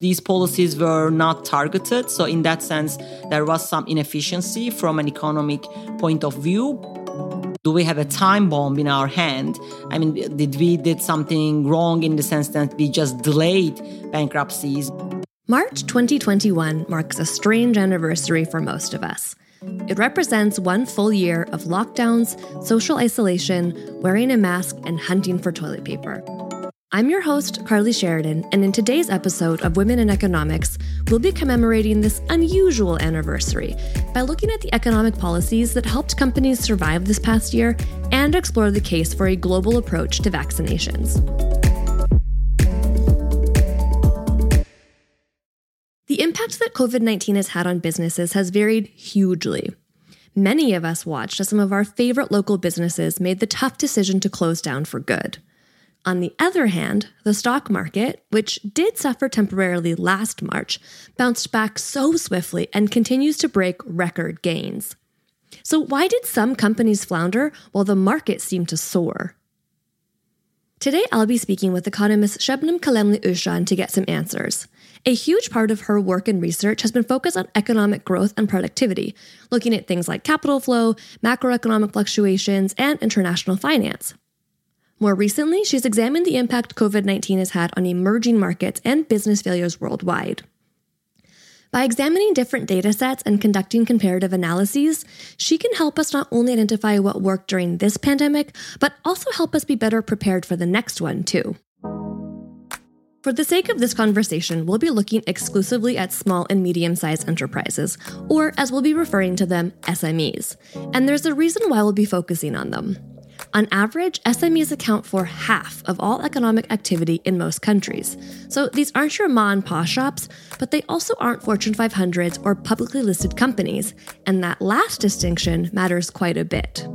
These policies were not targeted. So, in that sense, there was some inefficiency from an economic point of view. Do we have a time bomb in our hand? I mean, did we did something wrong in the sense that we just delayed bankruptcies? March 2021 marks a strange anniversary for most of us. It represents one full year of lockdowns, social isolation, wearing a mask, and hunting for toilet paper. I'm your host, Carly Sheridan, and in today's episode of Women in Economics, we'll be commemorating this unusual anniversary by looking at the economic policies that helped companies survive this past year and explore the case for a global approach to vaccinations. The impact that COVID 19 has had on businesses has varied hugely. Many of us watched as some of our favorite local businesses made the tough decision to close down for good. On the other hand, the stock market, which did suffer temporarily last March, bounced back so swiftly and continues to break record gains. So, why did some companies flounder while the market seemed to soar? Today, I'll be speaking with economist Şebnem Kalemli Özcan to get some answers. A huge part of her work and research has been focused on economic growth and productivity, looking at things like capital flow, macroeconomic fluctuations, and international finance. More recently, she's examined the impact COVID 19 has had on emerging markets and business failures worldwide. By examining different data sets and conducting comparative analyses, she can help us not only identify what worked during this pandemic, but also help us be better prepared for the next one, too. For the sake of this conversation, we'll be looking exclusively at small and medium sized enterprises, or as we'll be referring to them, SMEs. And there's a reason why we'll be focusing on them. On average, SMEs account for half of all economic activity in most countries. So these aren't your ma and pa shops, but they also aren't Fortune 500s or publicly listed companies. And that last distinction matters quite a bit.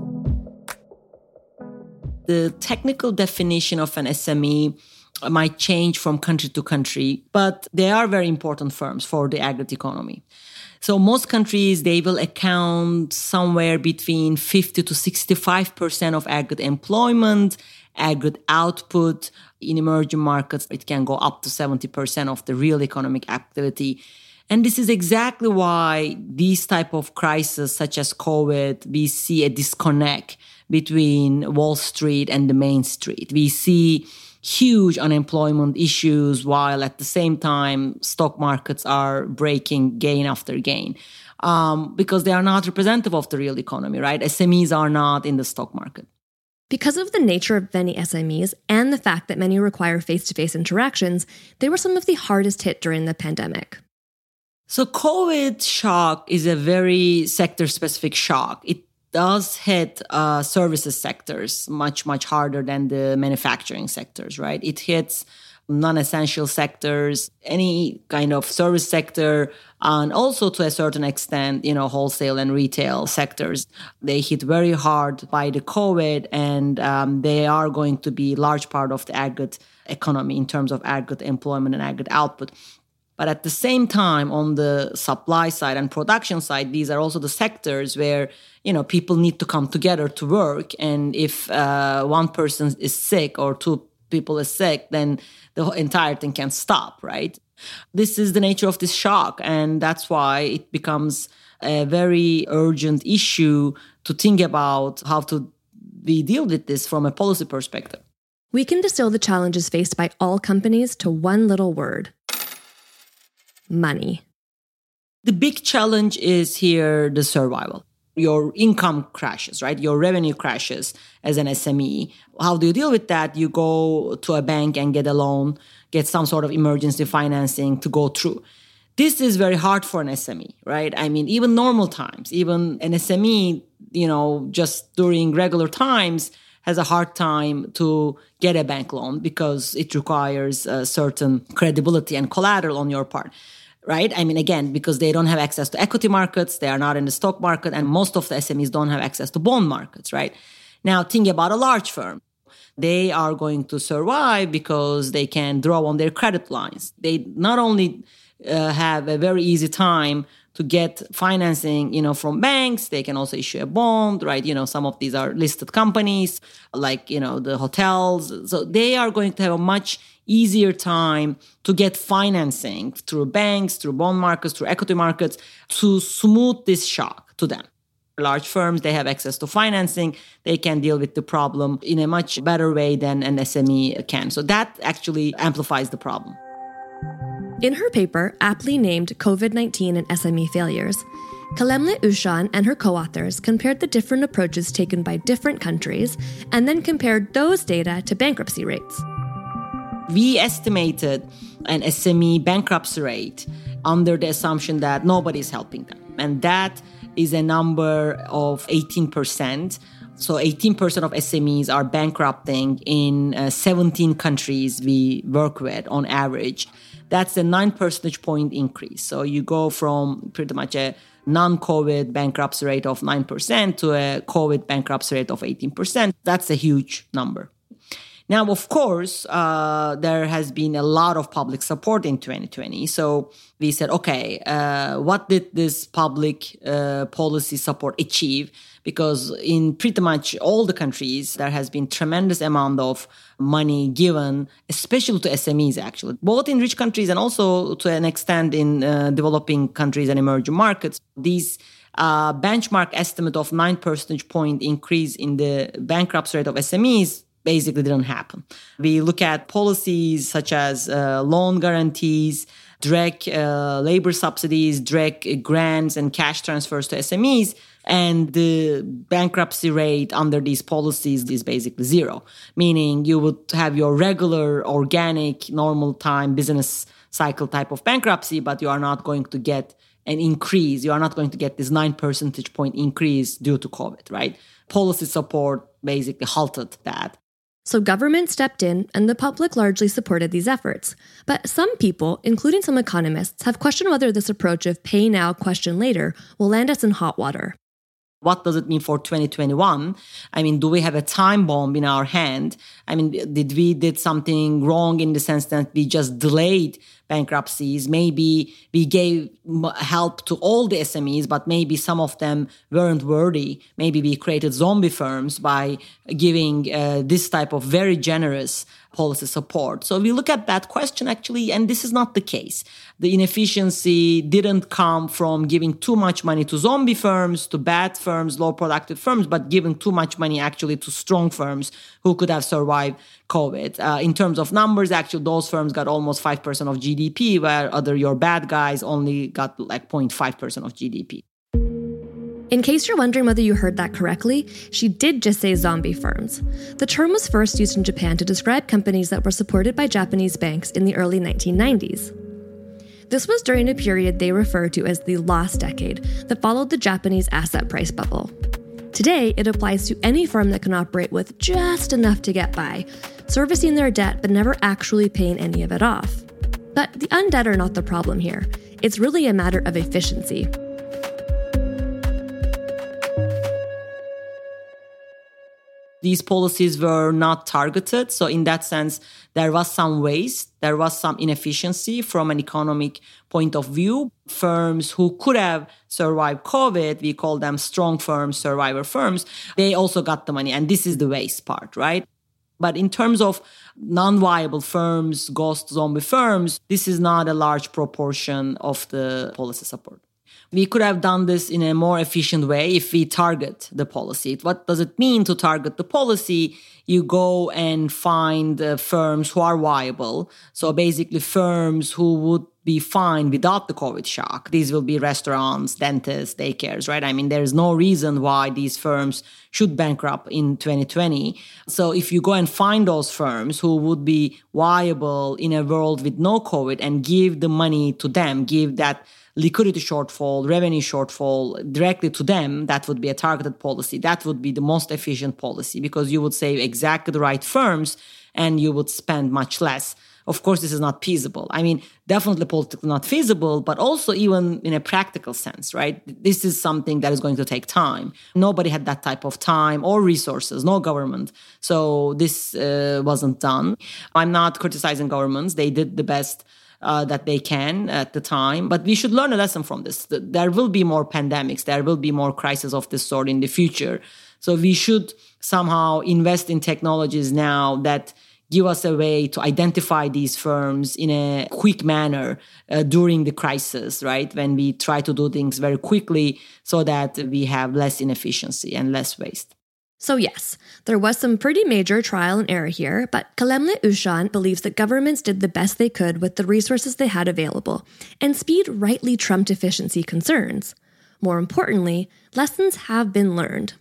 The technical definition of an SME might change from country to country, but they are very important firms for the agri economy. So most countries, they will account somewhere between 50 to 65% of agri employment, agri output. In emerging markets, it can go up to 70% of the real economic activity. And this is exactly why these type of crises, such as COVID, we see a disconnect between Wall Street and the Main Street. We see huge unemployment issues while at the same time stock markets are breaking gain after gain um, because they are not representative of the real economy right smes are not in the stock market because of the nature of many SMEs and the fact that many require face to face interactions, they were some of the hardest hit during the pandemic. So, COVID shock is a very sector specific shock. It does hit uh, services sectors much much harder than the manufacturing sectors right? It hits non-essential sectors any kind of service sector and also to a certain extent you know wholesale and retail sectors. They hit very hard by the covid and um, they are going to be large part of the aggregate economy in terms of aggregate employment and aggregate output but at the same time, on the supply side and production side, these are also the sectors where you know people need to come together to work. And if uh, one person is sick or two people is sick, then the entire thing can stop. Right? This is the nature of this shock, and that's why it becomes a very urgent issue to think about how to we deal with this from a policy perspective. We can distill the challenges faced by all companies to one little word money. The big challenge is here the survival. Your income crashes, right? Your revenue crashes as an SME. How do you deal with that? You go to a bank and get a loan, get some sort of emergency financing to go through. This is very hard for an SME, right? I mean, even normal times, even an SME, you know, just during regular times, has a hard time to get a bank loan because it requires a certain credibility and collateral on your part right? I mean, again, because they don't have access to equity markets, they are not in the stock market, and most of the SMEs don't have access to bond markets, right? Now, think about a large firm. They are going to survive because they can draw on their credit lines. They not only uh, have a very easy time to get financing, you know, from banks. They can also issue a bond, right? You know, some of these are listed companies like, you know, the hotels. So they are going to have a much easier time to get financing through banks, through bond markets, through equity markets to smooth this shock to them large firms they have access to financing they can deal with the problem in a much better way than an sme can so that actually amplifies the problem in her paper aptly named covid-19 and sme failures Kalemli Özcan and her co authors compared the different approaches taken by different countries and then compared those data to bankruptcy rates. We estimated an SME bankruptcy rate under the assumption that nobody's helping them. And that is a number of 18%. So 18% of SMEs are bankrupting in uh, 17 countries we work with on average. That's a 9 percentage point increase. So you go from pretty much a non-COVID bankruptcy rate of 9% to a COVID bankruptcy rate of 18%. That's a huge number. Now, of course, uh, there has been a lot of public support in 2020. So we said, okay, uh, what did this public uh, policy support achieve? Because in pretty much all the countries, there has been tremendous amount of money given, especially to SMEs, actually, both in rich countries and also to an extent in uh, developing countries and emerging markets. These uh, benchmark estimate of 9 percentage point increase in the bankruptcy rate of SMEs basically didn't happen. We look at policies such as uh, loan guarantees, direct uh, labor subsidies, direct grants, and cash transfers to SMEs. And the bankruptcy rate under these policies is basically zero, meaning you would have your regular, organic, normal time business cycle type of bankruptcy, but you are not going to get an increase. You are not going to get this nine percentage point increase due to COVID, right? Policy support basically halted that. So government stepped in and the public largely supported these efforts. But some people, including some economists, have questioned whether this approach of pay now, question later will land us in hot water. What does it mean for 2021? I mean, do we have a time bomb in our hand? I mean, did we did something wrong in the sense that we just delayed bankruptcies. Maybe we gave help to all the SMEs, but maybe some of them weren't worthy. Maybe we created zombie firms by giving uh, this type of very generous policy support. So if we look at that question actually, and this is not the case. The inefficiency didn't come from giving too much money to zombie firms, to bad firms, low productive firms, but giving too much money actually to strong firms who could have survived COVID. Uh, in terms of numbers, actually, those firms got almost 5% of GDP, where other your bad guys only got like 0.5% of GDP. In case you're wondering whether you heard that correctly, she did just say zombie firms. The term was first used in Japan to describe companies that were supported by Japanese banks in the early 1990s. This was during a period they refer to as the lost decade that followed the Japanese asset price bubble. Today, it applies to any firm that can operate with just enough to get by, servicing their debt but never actually paying any of it off. But the undead are not the problem here. It's really a matter of efficiency. These policies were not targeted. So, in that sense, there was some waste, there was some inefficiency from an economic point of view. Firms who could have survived COVID, we call them strong firms, survivor firms, they also got the money. And this is the waste part, right? But in terms of non viable firms, ghost zombie firms, this is not a large proportion of the policy support. We could have done this in a more efficient way if we target the policy. What does it mean to target the policy? You go and find uh, firms who are viable. So basically, firms who would be fine without the COVID shock. These will be restaurants, dentists, daycares, right? I mean, there's no reason why these firms should bankrupt in 2020. So if you go and find those firms who would be viable in a world with no COVID and give the money to them, give that liquidity shortfall, revenue shortfall directly to them, that would be a targeted policy. That would be the most efficient policy because you would save exactly the right firms and you would spend much less. Of course, this is not feasible. I mean, definitely politically not feasible, but also even in a practical sense, right? This is something that is going to take time. Nobody had that type of time or resources, no government. So this uh, wasn't done. I'm not criticizing governments. They did the best uh, that they can at the time. But we should learn a lesson from this. There will be more pandemics. There will be more crises of this sort in the future. So we should somehow invest in technologies now that give us a way to identify these firms in a quick manner uh, during the crisis, right? When we try to do things very quickly so that we have less inefficiency and less waste. So, yes, there was some pretty major trial and error here, but Kalemli Özcan believes that governments did the best they could with the resources they had available, and speed rightly trumped efficiency concerns. More importantly, lessons have been learned.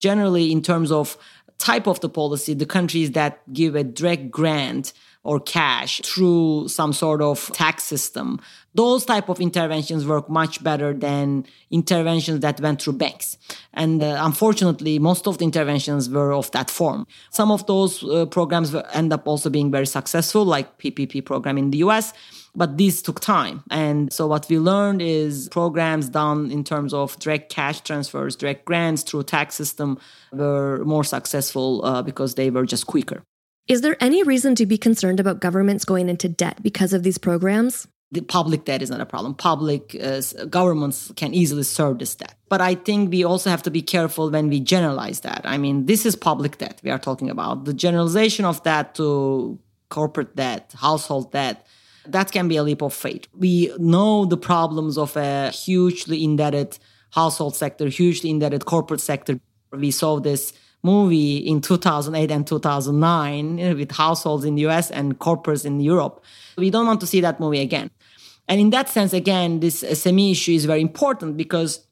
Generally, in terms of type of the policy, the countries that give a direct grant or cash through some sort of tax system. Those type of interventions work much better than interventions that went through banks. And uh, unfortunately most of the interventions were of that form. Some of those uh, programs end up also being very successful like ppp program in the us but these took time. And so what we learned is programs done in terms of direct cash transfers direct grants through tax system were more successful uh, because they were just quicker is there any reason to be concerned about governments going into debt because of these programs? The public debt is not a problem. Public uh, governments can easily serve this debt. But I think we also have to be careful when we generalize that. I mean, this is public debt we are talking about. The generalization of that to corporate debt, household debt, that can be a leap of faith. We know the problems of a hugely indebted household sector, hugely indebted corporate sector. We saw this movie in 2008 and 2009 with households in the US and corporates in Europe. We don't want to see that movie again. And in that sense, again, this SME issue is very important because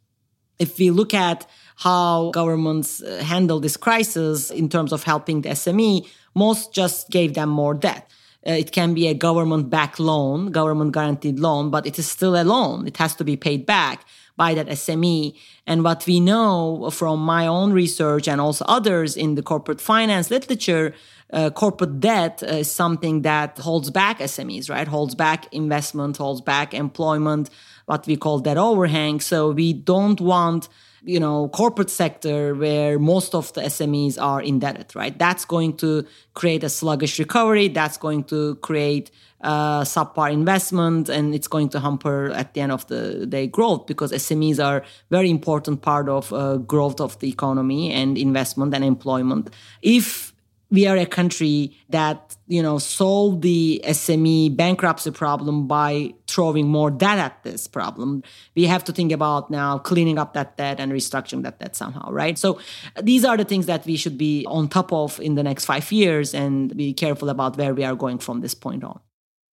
if we look at how governments uh, handle this crisis in terms of helping the SME, most just gave them more debt. Uh, it can be a government backed loan, government guaranteed loan, but it is still a loan. It has to be paid back by that SME. And what we know from my own research and also others in the corporate finance literature, uh, corporate debt is something that holds back SMEs, right? Holds back investment, holds back employment, what we call debt overhang. So we don't want you know corporate sector where most of the SMEs are indebted, right? That's going to create a sluggish recovery. That's going to create uh, subpar investment and it's going to hamper at the end of the day growth because SMEs are very important part of uh, growth of the economy and investment and employment. If we are a country that you know solve the SME bankruptcy problem by throwing more debt at this problem. We have to think about now cleaning up that debt and restructuring that debt somehow, right? So these are the things that we should be on top of in the next five years and be careful about where we are going from this point on.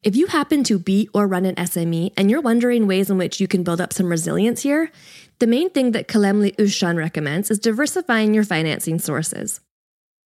If you happen to be or run an SME and you're wondering ways in which you can build up some resilience here, the main thing that Kalemli Özcan recommends is diversifying your financing sources.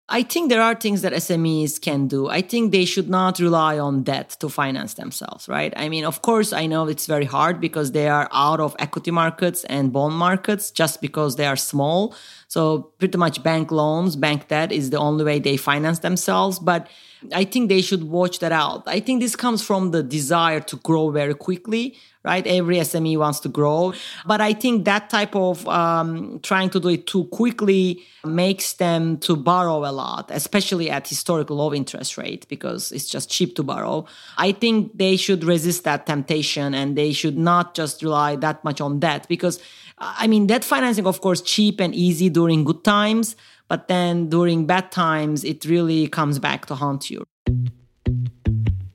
I think there are things that SMEs can do. I think they should not rely on debt to finance themselves, right? I mean, of course, I know it's very hard because they are out of equity markets and bond markets just because they are small. So, pretty much bank loans, bank debt is the only way they finance themselves. But I think they should watch that out. I think this comes from the desire to grow very quickly, right? Every SME wants to grow. But I think that type of um, trying to do it too quickly makes them to borrow a lot, especially at historical low interest rate, because it's just cheap to borrow. I think they should resist that temptation and they should not just rely that much on debt because I mean, debt financing, of course, cheap and easy during good times but then during bad times, it really comes back to haunt you.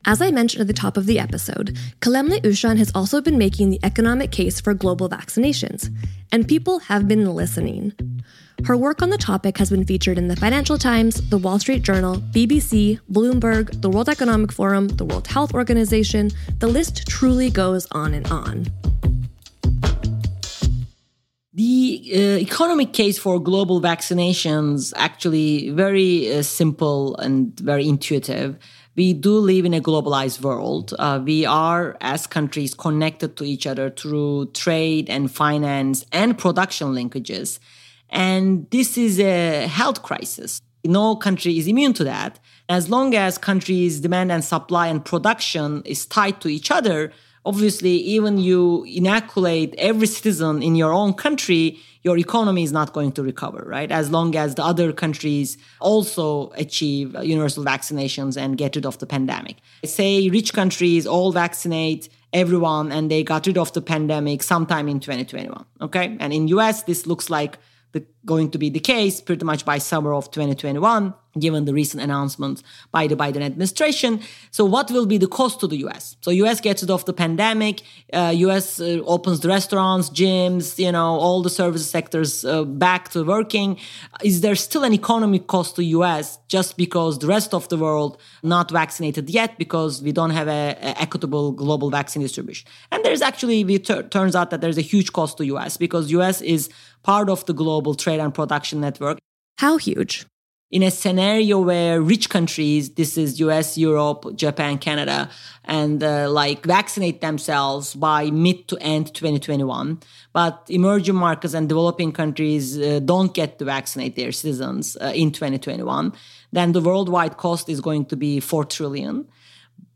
As I mentioned at the top of the episode, Kalemli Özcan has also been making the economic case for global vaccinations, and people have been listening. Her work on the topic has been featured in the Financial Times, the Wall Street Journal, BBC, Bloomberg, the World Economic Forum, the World Health Organization. The list truly goes on and on. The uh, economic case for global vaccinations actually very uh, simple and very intuitive. We do live in a globalized world. Uh, we are, as countries, connected to each other through trade and finance and production linkages. And this is a health crisis. No country is immune to that. As long as countries' demand and supply and production is tied to each other, obviously, even you inoculate every citizen in your own country, your economy is not going to recover, right? As long as the other countries also achieve uh, universal vaccinations and get rid of the pandemic. Say rich countries all vaccinate everyone and they got rid of the pandemic sometime in 2021, okay? And in US, this looks like the, going to be the case pretty much by summer of 2021 given the recent announcements by the Biden administration. So what will be the cost to the US? So US gets rid of the pandemic, uh, US uh, opens the restaurants, gyms, you know, all the service sectors uh, back to working. Is there still an economic cost to US just because the rest of the world not vaccinated yet because we don't have a, a equitable global vaccine distribution? And there's actually, it turns out that there's a huge cost to US because US is part of the global trade and production network. How huge? in a scenario where rich countries, this is US, Europe, Japan, Canada, and uh, like vaccinate themselves by mid to end 2021, but emerging markets and developing countries uh, don't get to vaccinate their citizens uh, in 2021, then the worldwide cost is going to be 4 trillion.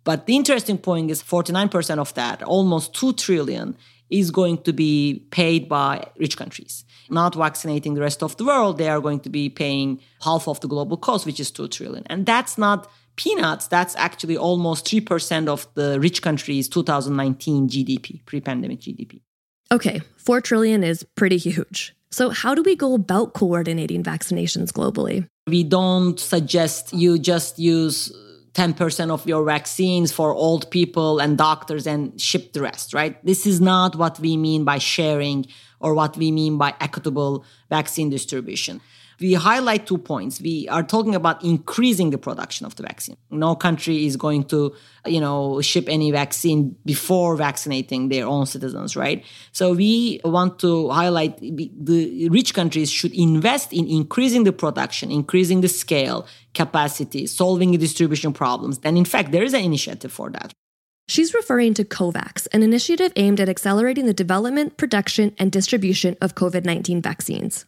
But the interesting point is 49% of that, almost 2 trillion, is going to be paid by rich countries. Not vaccinating the rest of the world, they are going to be paying half of the global cost, which is 2 trillion. And that's not peanuts. That's actually almost 3% of the rich countries' 2019 GDP, pre pandemic GDP. Okay, 4 trillion is pretty huge. So, how do we go about coordinating vaccinations globally? We don't suggest you just use 10% of your vaccines for old people and doctors and ship the rest, right? This is not what we mean by sharing or what we mean by equitable vaccine distribution we highlight two points. We are talking about increasing the production of the vaccine. No country is going to, you know, ship any vaccine before vaccinating their own citizens, right? So we want to highlight the rich countries should invest in increasing the production, increasing the scale, capacity, solving the distribution problems. And in fact, there is an initiative for that. She's referring to COVAX, an initiative aimed at accelerating the development, production, and distribution of COVID 19 vaccines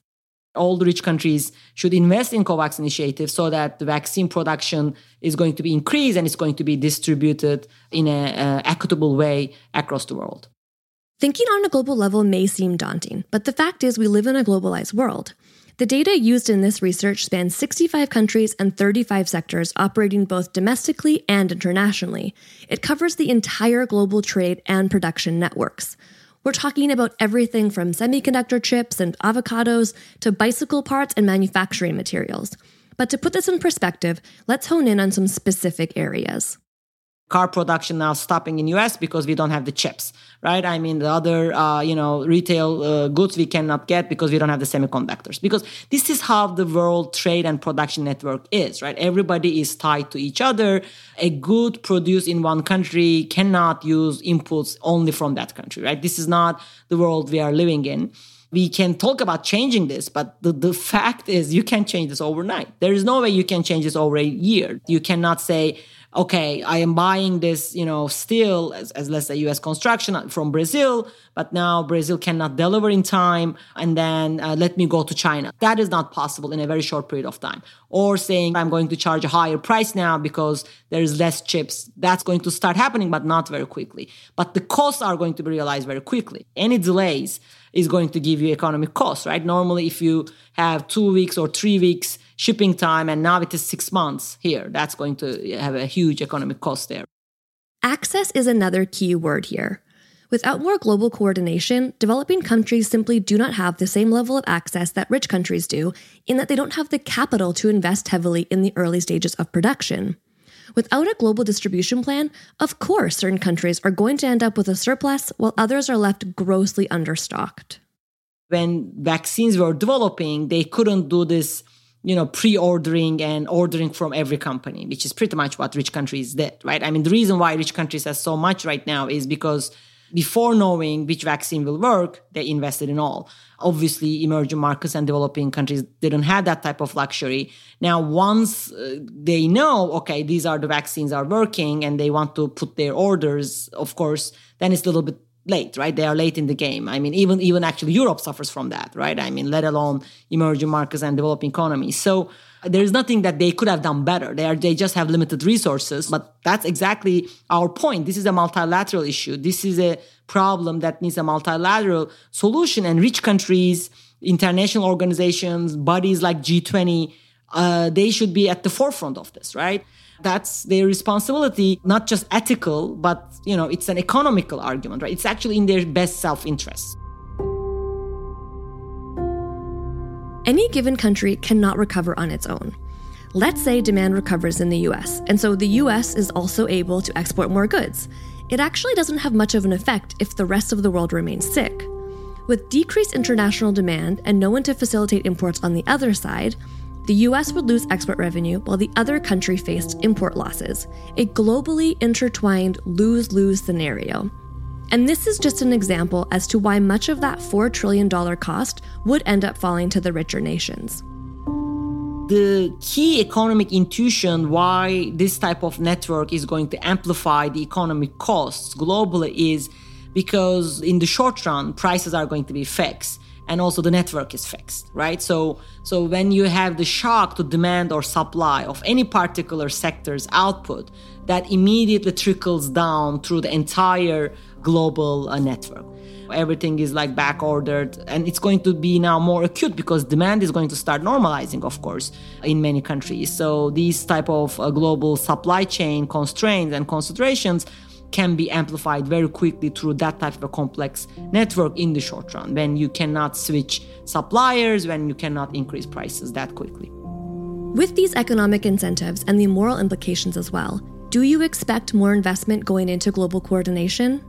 all the rich countries should invest in COVAX initiative so that the vaccine production is going to be increased and it's going to be distributed in an equitable way across the world. Thinking on a global level may seem daunting, but the fact is we live in a globalized world. The data used in this research spans 65 countries and 35 sectors operating both domestically and internationally. It covers the entire global trade and production networks. We're talking about everything from semiconductor chips and avocados to bicycle parts and manufacturing materials. But to put this in perspective, let's hone in on some specific areas car production now stopping in US because we don't have the chips, right? I mean, the other, uh, you know, retail uh, goods we cannot get because we don't have the semiconductors. Because this is how the world trade and production network is, right? Everybody is tied to each other. A good produced in one country cannot use inputs only from that country, right? This is not the world we are living in we can talk about changing this, but the, the fact is you can't change this overnight. There is no way you can change this over a year. You cannot say, okay, I am buying this, you know, steel as, as let's say US construction from Brazil, but now Brazil cannot deliver in time and then uh, let me go to China. That is not possible in a very short period of time. Or saying I'm going to charge a higher price now because there is less chips. That's going to start happening, but not very quickly. But the costs are going to be realized very quickly. Any delays is going to give you economic costs, right? Normally, if you have two weeks or three weeks shipping time and now it is six months here, that's going to have a huge economic cost there. Access is another key word here. Without more global coordination, developing countries simply do not have the same level of access that rich countries do, in that they don't have the capital to invest heavily in the early stages of production. Without a global distribution plan, of course, certain countries are going to end up with a surplus while others are left grossly understocked. When vaccines were developing, they couldn't do this you know pre-ordering and ordering from every company which is pretty much what rich countries did right i mean the reason why rich countries have so much right now is because before knowing which vaccine will work they invested in all. Obviously emerging markets and developing countries didn't have that type of luxury. Now once uh, they know okay these are the vaccines are working and they want to put their orders of course then it's a little bit late, right? They are late in the game. I mean, even even actually Europe suffers from that, right? I mean, let alone emerging markets and developing economies. So there's nothing that they could have done better. They are they just have limited resources. But that's exactly our point. This is a multilateral issue. This is a problem that needs a multilateral solution. And rich countries, international organizations, bodies like G20, uh, they should be at the forefront of this, right? That's their responsibility, not just ethical, but you know, it's an economical argument, right? It's actually in their best self-interest. Any given country cannot recover on its own. Let's say demand recovers in the US, and so the US is also able to export more goods. It actually doesn't have much of an effect if the rest of the world remains sick. With decreased international demand and no one to facilitate imports on the other side, the US would lose export revenue while the other country faced import losses, a globally intertwined lose lose scenario. And this is just an example as to why much of that $4 trillion cost would end up falling to the richer nations. The key economic intuition why this type of network is going to amplify the economic costs globally is because in the short run, prices are going to be fixed and also the network is fixed right so so when you have the shock to demand or supply of any particular sector's output that immediately trickles down through the entire global uh, network. Everything is like back ordered, and it's going to be now more acute because demand is going to start normalizing, of course, in many countries. So these type of uh, global supply chain constraints and concentrations can be amplified very quickly through that type of a complex network in the short run when you cannot switch suppliers, when you cannot increase prices that quickly. With these economic incentives and the moral implications as well, do you expect more investment going into global coordination?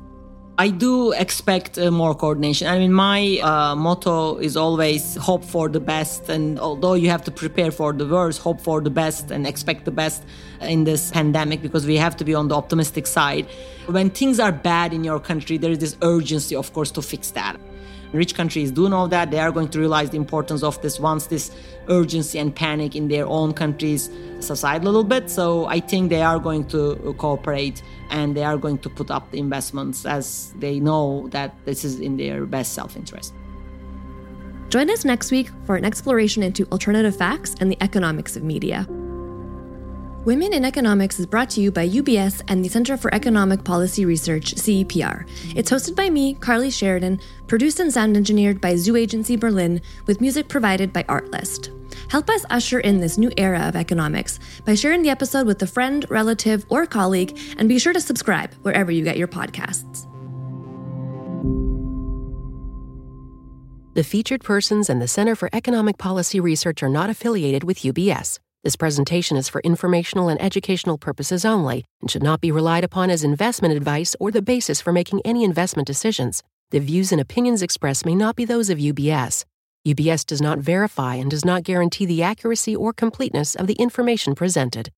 I do expect uh, more coordination. I mean, my uh, motto is always hope for the best. And although you have to prepare for the worst, hope for the best and expect the best in this pandemic because we have to be on the optimistic side. When things are bad in your country, there is this urgency, of course, to fix that. Rich countries do know that. They are going to realize the importance of this once this urgency and panic in their own countries subside a little bit. So I think they are going to uh, cooperate and they are going to put up the investments as they know that this is in their best self interest. Join us next week for an exploration into alternative facts and the economics of media. Women in Economics is brought to you by UBS and the Center for Economic Policy Research, CEPR. It's hosted by me, Carly Sheridan, produced and sound engineered by Zoo Agency Berlin, with music provided by Artlist. Help us usher in this new era of economics by sharing the episode with a friend, relative, or colleague, and be sure to subscribe wherever you get your podcasts. The featured persons and the Center for Economic Policy Research are not affiliated with UBS. This presentation is for informational and educational purposes only and should not be relied upon as investment advice or the basis for making any investment decisions. The views and opinions expressed may not be those of UBS. UBS does not verify and does not guarantee the accuracy or completeness of the information presented.